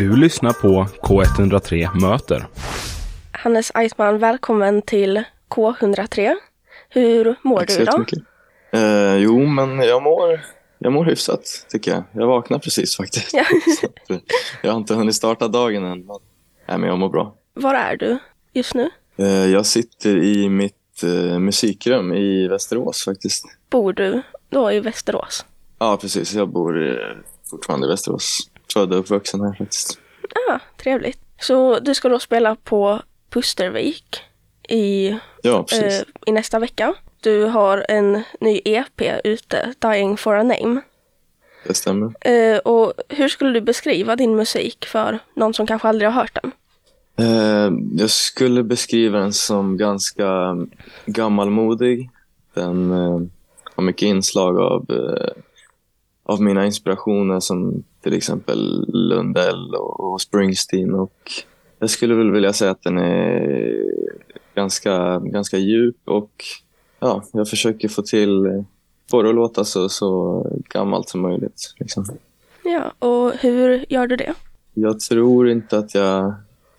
Du lyssnar på K103 Möter. Hannes Eisman, välkommen till K103. Hur mår Tack du idag? Eh, jo, men jag mår, jag mår hyfsat tycker jag. Jag vaknade precis faktiskt. Ja. Eh, jag har inte hunnit starta dagen än, men, nej, men jag mår bra. Var är du just nu? Eh, jag sitter i mitt eh, musikrum i Västerås faktiskt. Bor du då i Västerås? Ja, precis. Jag bor eh, fortfarande i Västerås. Född och uppvuxen här faktiskt. Ah, trevligt. Så du ska då spela på Pustervik i, Ja, eh, i nästa vecka. Du har en ny EP ute, Dying for a name. Det stämmer. Eh, och hur skulle du beskriva din musik för någon som kanske aldrig har hört den? Eh, jag skulle beskriva den som ganska gammalmodig. Den eh, har mycket inslag av, eh, av mina inspirationer som till exempel Lundell och, Springsteen. Och jag skulle väl vilja säga att den är ganska, ganska djup och ja, jag försöker få till eh, få det att låta så, så gammalt som möjligt. Liksom. Ja, och hur gör du det? Jag tror inte att jag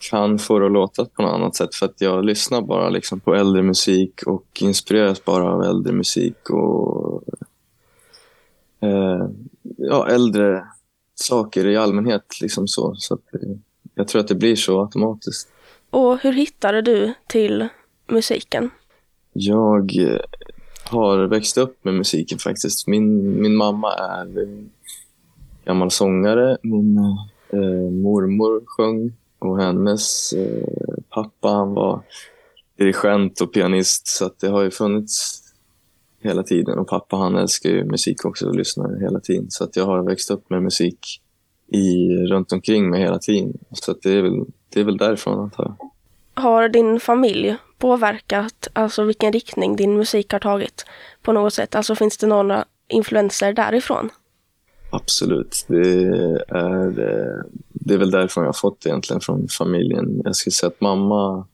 kan få det att låta på något annat sätt för att jag lyssnar bara liksom på äldre musik och inspireras bara av äldre musik och eh, ja, äldre saker i allmänhet. Liksom så. så att, eh, jag tror att det blir så automatiskt. Och hur hittade du till musiken? Jag eh, har växt upp med musiken faktiskt. Min, min mamma är gammal sångare. Min eh, mormor sjöng och hennes eh, pappa han var dirigent och pianist så det har ju funnits hela tiden. Och pappa han älskar ju musik också och lyssnar hela tiden. Så att jag har växt upp med musik i, runt omkring mig hela tiden. Så att det, är väl, det är väl därifrån antar jag. Har din familj påverkat alltså vilken riktning din musik har tagit på något sätt? Alltså finns det några influenser därifrån? Absolut. Det är, eh, det är väl därifrån jag har fått det egentligen, från familjen. Jag skulle säga att mamma,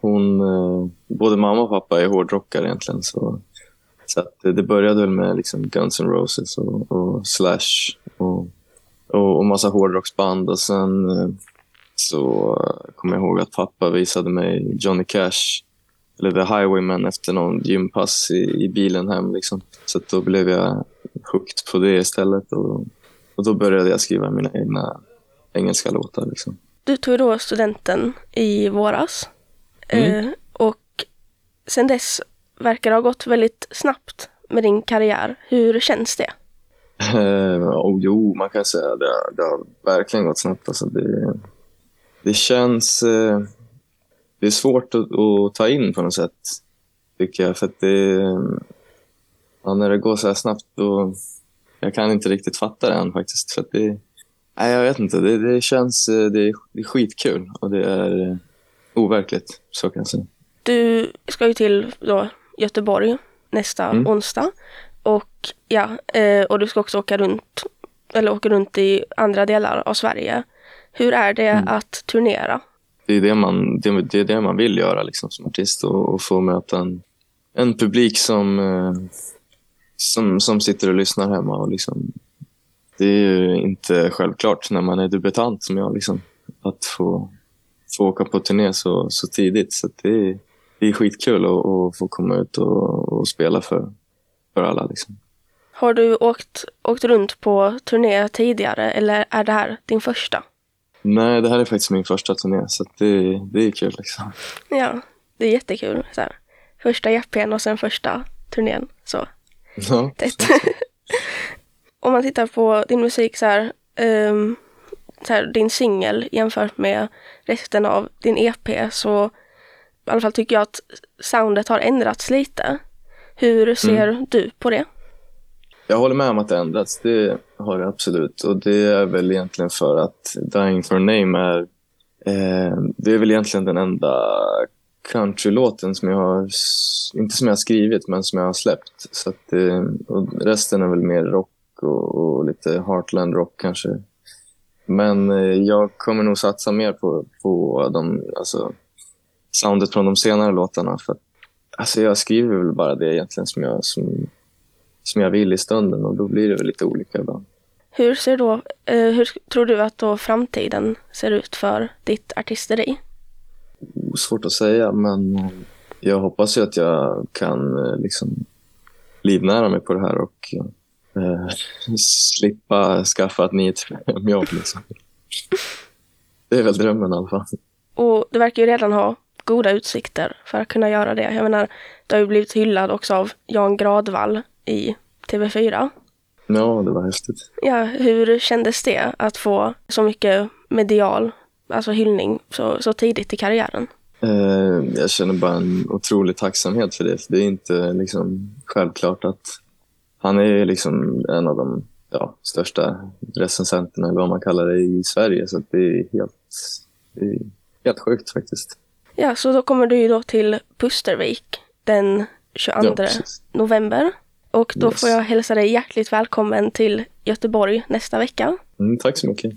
hon, eh, både mamma och pappa är hårdrockare egentligen. Så, så att det började väl med liksom Guns N' Roses och, och Slash och, och, och massa hårdrocksband. Och sen eh, så kommer jag ihåg att pappa visade mig Johnny Cash, eller The Highwayman efter någon gympass i, i bilen hem. Liksom. Så då blev jag hooked på det istället. Och, och då började jag skriva mina egna engelska låtar. Liksom. Du tog då studenten i våras. Mm. Eh, och sen dess verkar ha gått väldigt snabbt med din karriär. Hur känns det? Eh, och jo, man kan säga det, det har verkligen gått snabbt. Alltså det, det känns... Eh, det är svårt att, att ta in på något sätt, tycker jag. För det, ja, när det går så här snabbt, då... Jag kan inte riktigt fatta det än faktiskt. För det, nej, jag vet inte. Det, det känns... eh, Det är, det är skitkul och det är eh, overkligt, så kan jag säga. Du ska ju till då Göteborg nästa Mm. onsdag. Och ja, eh, och du ska också åka runt, eller åka runt i andra delar av Sverige. Hur är det Mm. att turnera? det är det man, det, det är det man vill göra liksom, som artist och, och få möta en, en publik som, eh, som, som sitter och lyssnar hemma. Och liksom, det är ju inte självklart när man är debutant som jag liksom, att få, få åka på turné så, så tidigt. Så det, är, det är skitkul att, att få komma ut och, och spela för, för alla. Liksom. Har du åkt, åkt runt på turné tidigare eller är det här din första? Nej, det här är faktiskt min första turné så det, det är kul. Liksom. Ja, det är jättekul. Så här. Första EPn och sen första turnén. Så Ja. Om man tittar på din musik så här, ehm, så här din singel jämfört med resten av din EP så i alla fall tycker jag att soundet har ändrats lite. Hur ser du på det? Jag håller med om att det ändrats. Det har det absolut. Och det är väl egentligen för att Dying for a Name är... Eh, det är väl egentligen den enda countrylåten som jag har... Inte som jag har skrivit, men som jag har släppt. Så att, eh, resten är väl mer rock och, och lite heartland rock kanske. Men eh, jag kommer nog satsa mer på, på de, alltså, soundet från de senare låtarna. För alltså, jag skriver väl bara det egentligen som jag, som, som jag vill i stunden och då blir det väl lite olika ibland. Hur ser då, eh, hur tror du att då framtiden ser ut för ditt artisteri? Svårt att säga, men jag hoppas ju att jag kan eh, liksom livnära mig på det här och eh, slippa skaffa ett 9 jobb liksom. Det är väl drömmen i alla fall. Och du verkar ju redan ha goda utsikter för att kunna göra det. Jag menar, du har ju blivit hyllad också av Jan Gradvall i TV4. Ja, det var häftigt. Ja, hur kändes det att få så mycket medial, alltså hyllning, så, så tidigt i karriären? Eh, jag känner bara en otrolig tacksamhet för det. För det är inte liksom självklart att han är liksom en av de ja, största recensenterna, eller vad man kallar det, i Sverige. Så det är helt, det är helt sjukt faktiskt. Ja, så då kommer du ju då till Pustervik den 22 Ja, november. Och då Yes. får jag hälsa dig hjärtligt välkommen till Göteborg nästa vecka. Mm, tack så mycket.